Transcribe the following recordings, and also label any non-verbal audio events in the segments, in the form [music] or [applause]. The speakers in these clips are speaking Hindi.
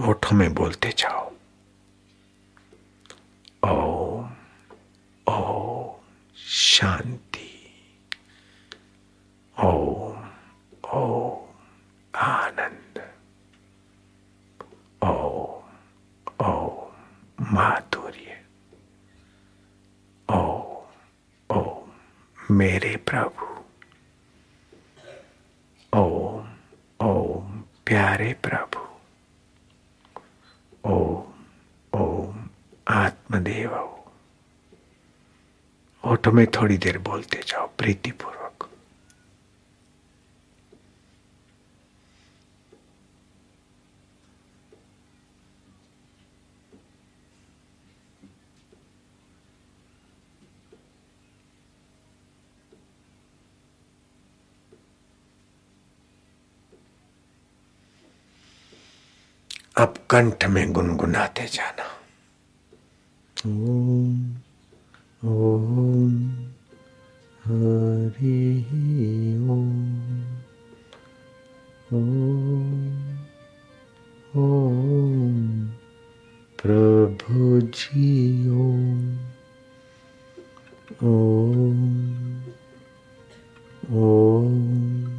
होठों में बोलते जाओ। ओम ओम शांति। ओम ओम आनंद। ओम ओम माधुर्य। ओम ओम मेरे प्रभु। ओम ओम प्यारे प्रभु ओम ओम आत्मदेव ओठों में थोड़ी देर बोलते जाओ प्रीतिपूर्वक। अब कंठ में गुनगुनाते जाना। ओम ओम, हरि ओम ओम ओम, प्रभु जी ओम ओम ओम,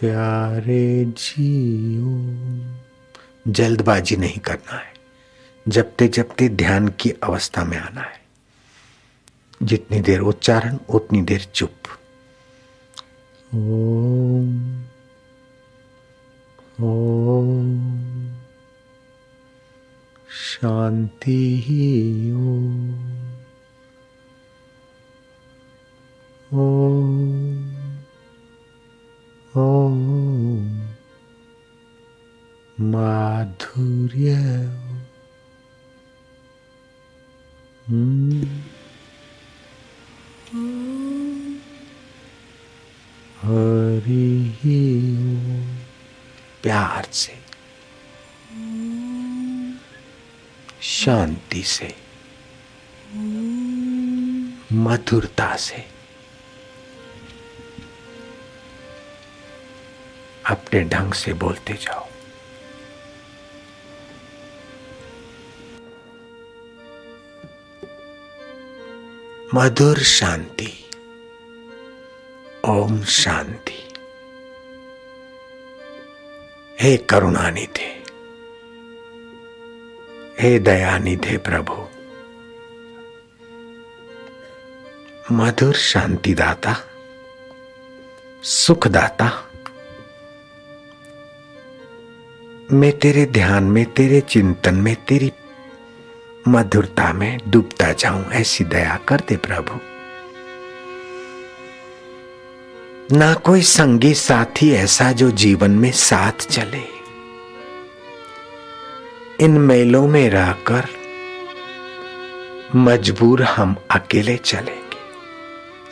प्यारे जी ओम। जल्दबाजी नहीं करना है। जपते जपते ध्यान की अवस्था में आना है। जितनी देर उच्चारण, उतनी देर चुप। ओम ओम, शांति ही ओम ओम। हरि। प्यार से शांति से मधुरता से अपने ढंग से बोलते जाओ मधुर शांति ओम शांति। हे करुणानिधे। हे दयानिधे प्रभु। मधुर शांति दाता सुखदाता, मैं तेरे ध्यान में, तेरे चिंतन में, तेरी मधुरता में डूबता जाऊँ, ऐसी दया कर दे प्रभु। ना कोई संगी साथी ऐसा जो जीवन में साथ चले। इन मेलों में रहकर मजबूर हम अकेले चलेंगे।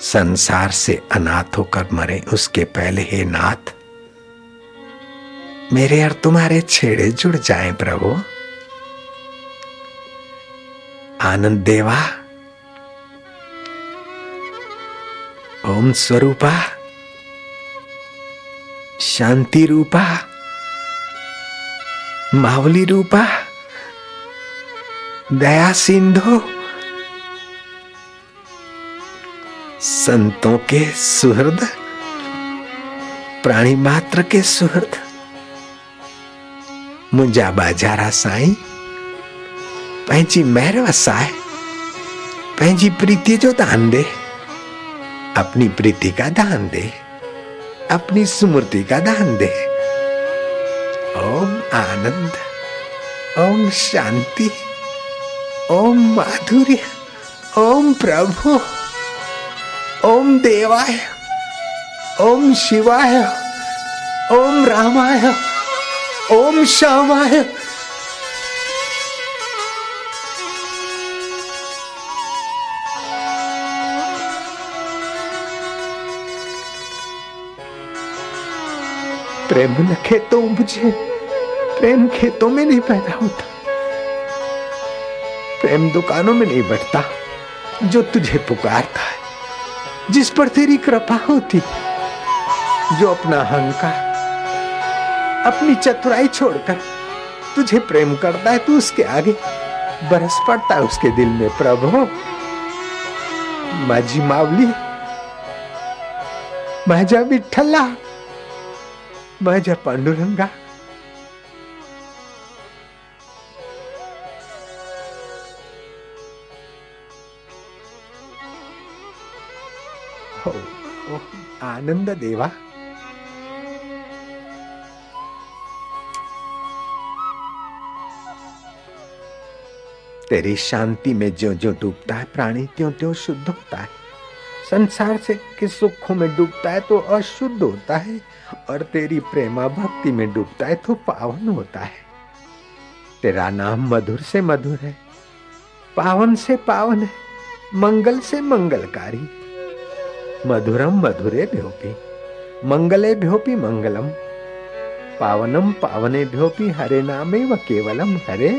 संसार से अनाथ होकर मरे उसके पहले हे नाथ, मेरे और तुम्हारे छेड़े जुड़ जाए प्रभु। आनंद देवा। ओम स्वरूपा। शांति रूपा, मावली रूपा, दया सिंधु, संतों के सुहृद, प्राणी मात्र के सुहृद, मुंजा बाजारा साईं पंहिंजी महर वसाए पंहिंजी प्रीति जो दान दे, अपनी प्रीति का दान दे। अपनी स्मृति का दान दे। ओम आनंद, ओम शांति, ओम माधुर्य, ओम प्रभु, ओम देवाय, ओम शिवाय, ओम रामाय, ओम श्यामाय। प्रेम न खेतों मुझे, प्रेम खेतों में नहीं पैदा होता। प्रेम दुकानों में नहीं बढ़ता, जो तुझे पुकारता है, जिस पर तेरी कृपा होती, जो अपना अहंकार, अपनी चतुराई छोड़कर तुझे प्रेम करता है, तू उसके आगे बरस पड़ता है, उसके दिल में प्रभु। माझी मावली माझ्या विठ्ठला माझ्या पांडुरंगा आनंद देवा तेरी शांति में जो जो डूबता है प्राणी त्यों त्यों शुद्ध होता है संसार से किस सुखों में डूबता है तो अशुद्ध होता है, और तेरी प्रेमा भक्ति में डूबता है तो पावन होता है। तेरा नाम मधुर से मधुर है, पावन से पावन है, मंगल से मंगलकारी। मधुरम मधुरे भ्योपी, मंगले भ्योपी मंगलम, पावनम पावने भ्योपी, हरे नामे व केवलम हरे।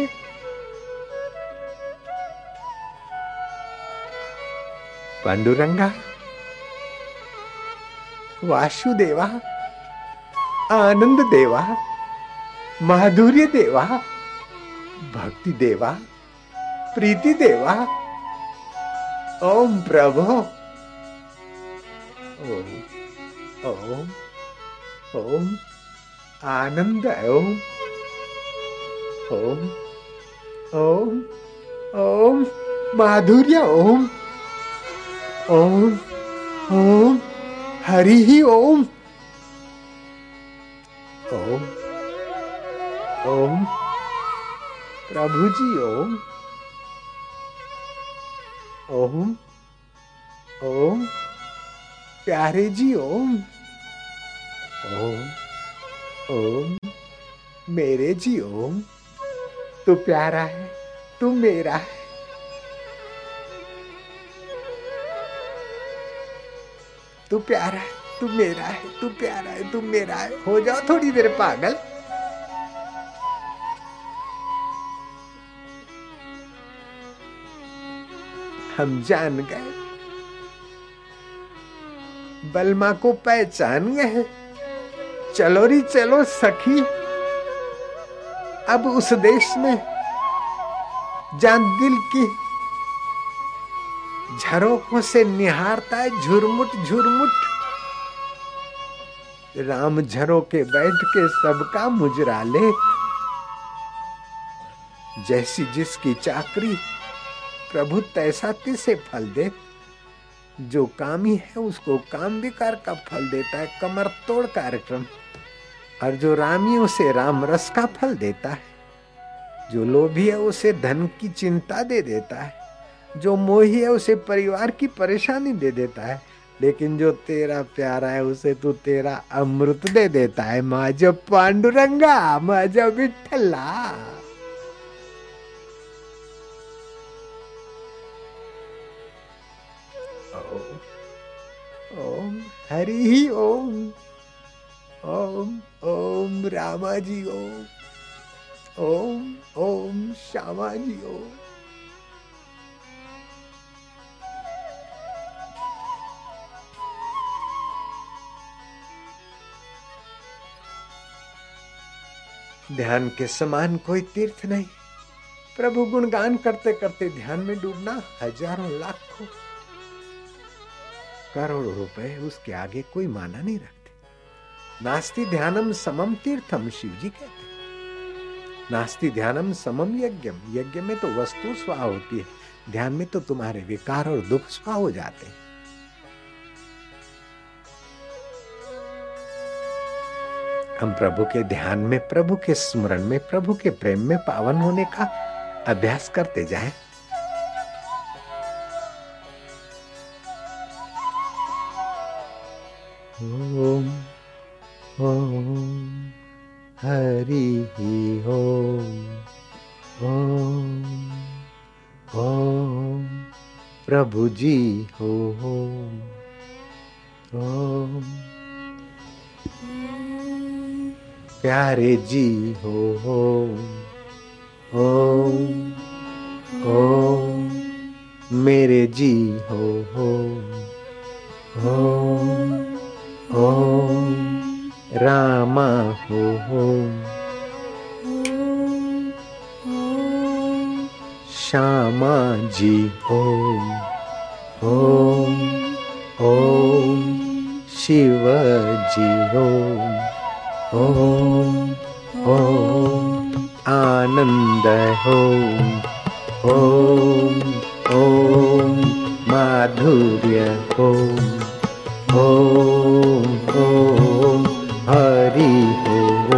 पांडुरंगा वासुदेवा आनंद देवा माधुर्य देवा भक्ति देवा प्रीति देवा ओम प्रभो। ओम ओम ओम, आनंद ओम ओम ओम ओम, माधुर्य ओम ओम ओम हरि ही ओम। ओम। ओम। प्रभु जी ओम। ओम। ओम। प्यारे जी ओम। ओम। ओम। मेरे जी ओम। तू प्यारा है, तू मेरा है। तू प्यारा है, तू मेरा है, तू प्यारा है, तू मेरा है। हो जाओ थोड़ी देर पागल। हम जान गए। बलमा को पहचान गए चलो री, चलो सखी। अब उस देश में जान दिल की झरोखों से निहारता है, झुरमुट झुरमुट। राम झरो के बैठ के सबका मुजरा ले। जैसी जिसकी चाकरी प्रभु तैसा तिसे फल दे, जो कामी है उसको काम विकार का फल देता है, कमर तोड़ कार्यक्रम। और जो रामी उसे राम रस का फल देता है। जो लोभी है, उसे धन की चिंता दे देता है। जो मोही है, उसे परिवार की परेशानी दे देता है। लेकिन जो तेरा प्यारा है, उसे तू तेरा अमृत दे देता है। माज पांडुरंगा माज विठला ओम, हरि ओम। ओम ओम, रामा जी ओम। ओम ओम, श्यामा जी ओम। ध्यान के समान कोई तीर्थ नहीं। प्रभु गुणगान करते करते ध्यान में डूबना हज़ारों लाखों। करोड़ों रुपए उसके आगे कोई माना नहीं रखते। नास्ति ध्यानम समम तीर्थम शिव जी कहते। नास्ति ध्यानम समम यज्ञम। यज्ञ में तो वस्तु स्वा होती है। ध्यान में तो तुम्हारे विकार और दुख स्वा हो जाते हैं। हम प्रभु के ध्यान में, प्रभु के स्मरण में, प्रभु के प्रेम में पावन होने का अभ्यास करते जाएँ। ओम ओम, हरि ओम ओम ओम, प्रभु जी हो ओम प्यारे जी हो ओम ओम, मेरे जी हो ओम ओम, रामा हो श्यामा जी ओम ओम ओम, शिव जी ओम ओम ओम, आनंद ॐ ओम ओम, माधुर्य हो ओम ओम, हरि ओम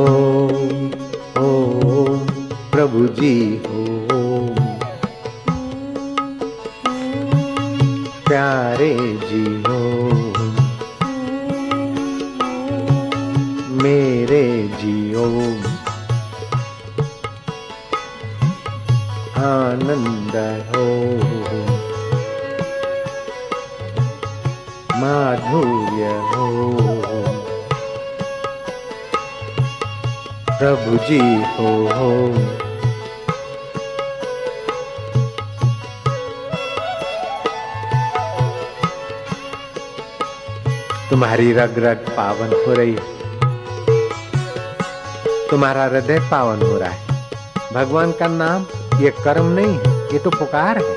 ओम ओम प्रभु प्रभुजी हो प्यारे जी ओम मेरे जियो। आनंद हो। माधुर्य हो। प्रभु जी हो। हो। तुम्हारी रग रग पावन हो रही तुम्हारा हृदय पावन हो रहा है। भगवान का नाम ये कर्म नहीं है, ये तो पुकार है।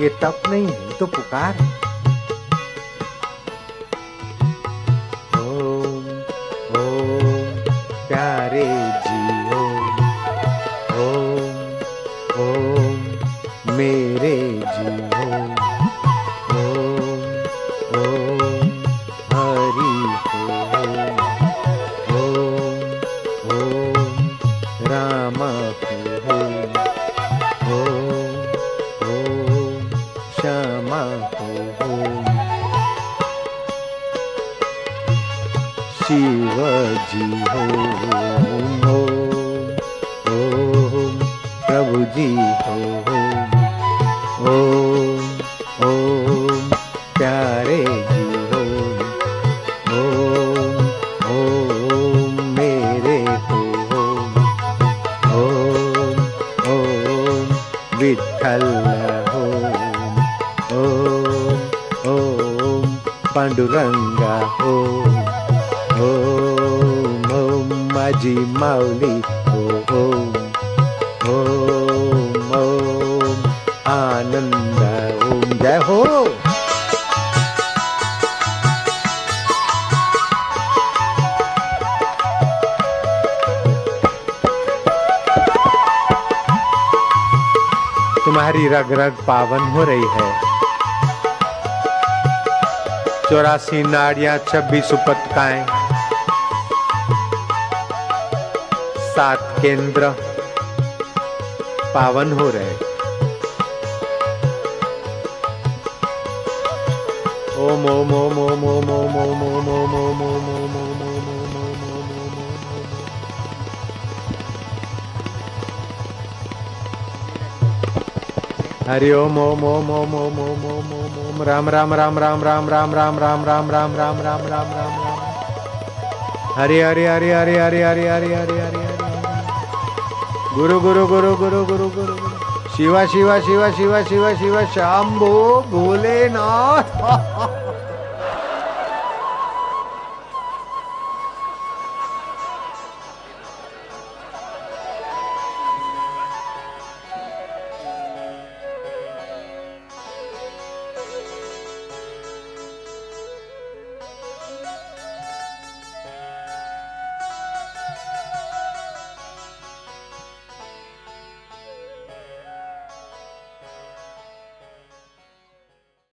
ये तप नहीं है, ये तो पुकार है। शिव जी ओम ओम प्रभु जी ओम ओम ओम प्यारे जी ओम ओम ओम मेरे ओम ओम ओम विठल ओम ओम ओम पांडुरंगा ओम माझी माऊली ओम ओम ओम आनंद ओम जय हो तुम्हारी रग रग पावन हो रही है। चौरासी नाड़ियाँ छब्बीस उपत्यकाएँ। सात केंद्र पावन हो रहे ओम ओम ओम ओम ओम ओम ओम ओम ओम ओम ओम ओम ओम हरि ओम ओम ओम ओम ओम ओम ओम ओम ओम राम राम राम राम राम राम राम राम राम राम राम राम राम राम हरि हरि हरि हरि हरि हरि हरि हरि हरि गुरु गुरु गुरु गुरु गुरु गुरु शिवा शिवा शिवा शिवा शिवा शिवा शंभो भोलेनाथ। [laughs]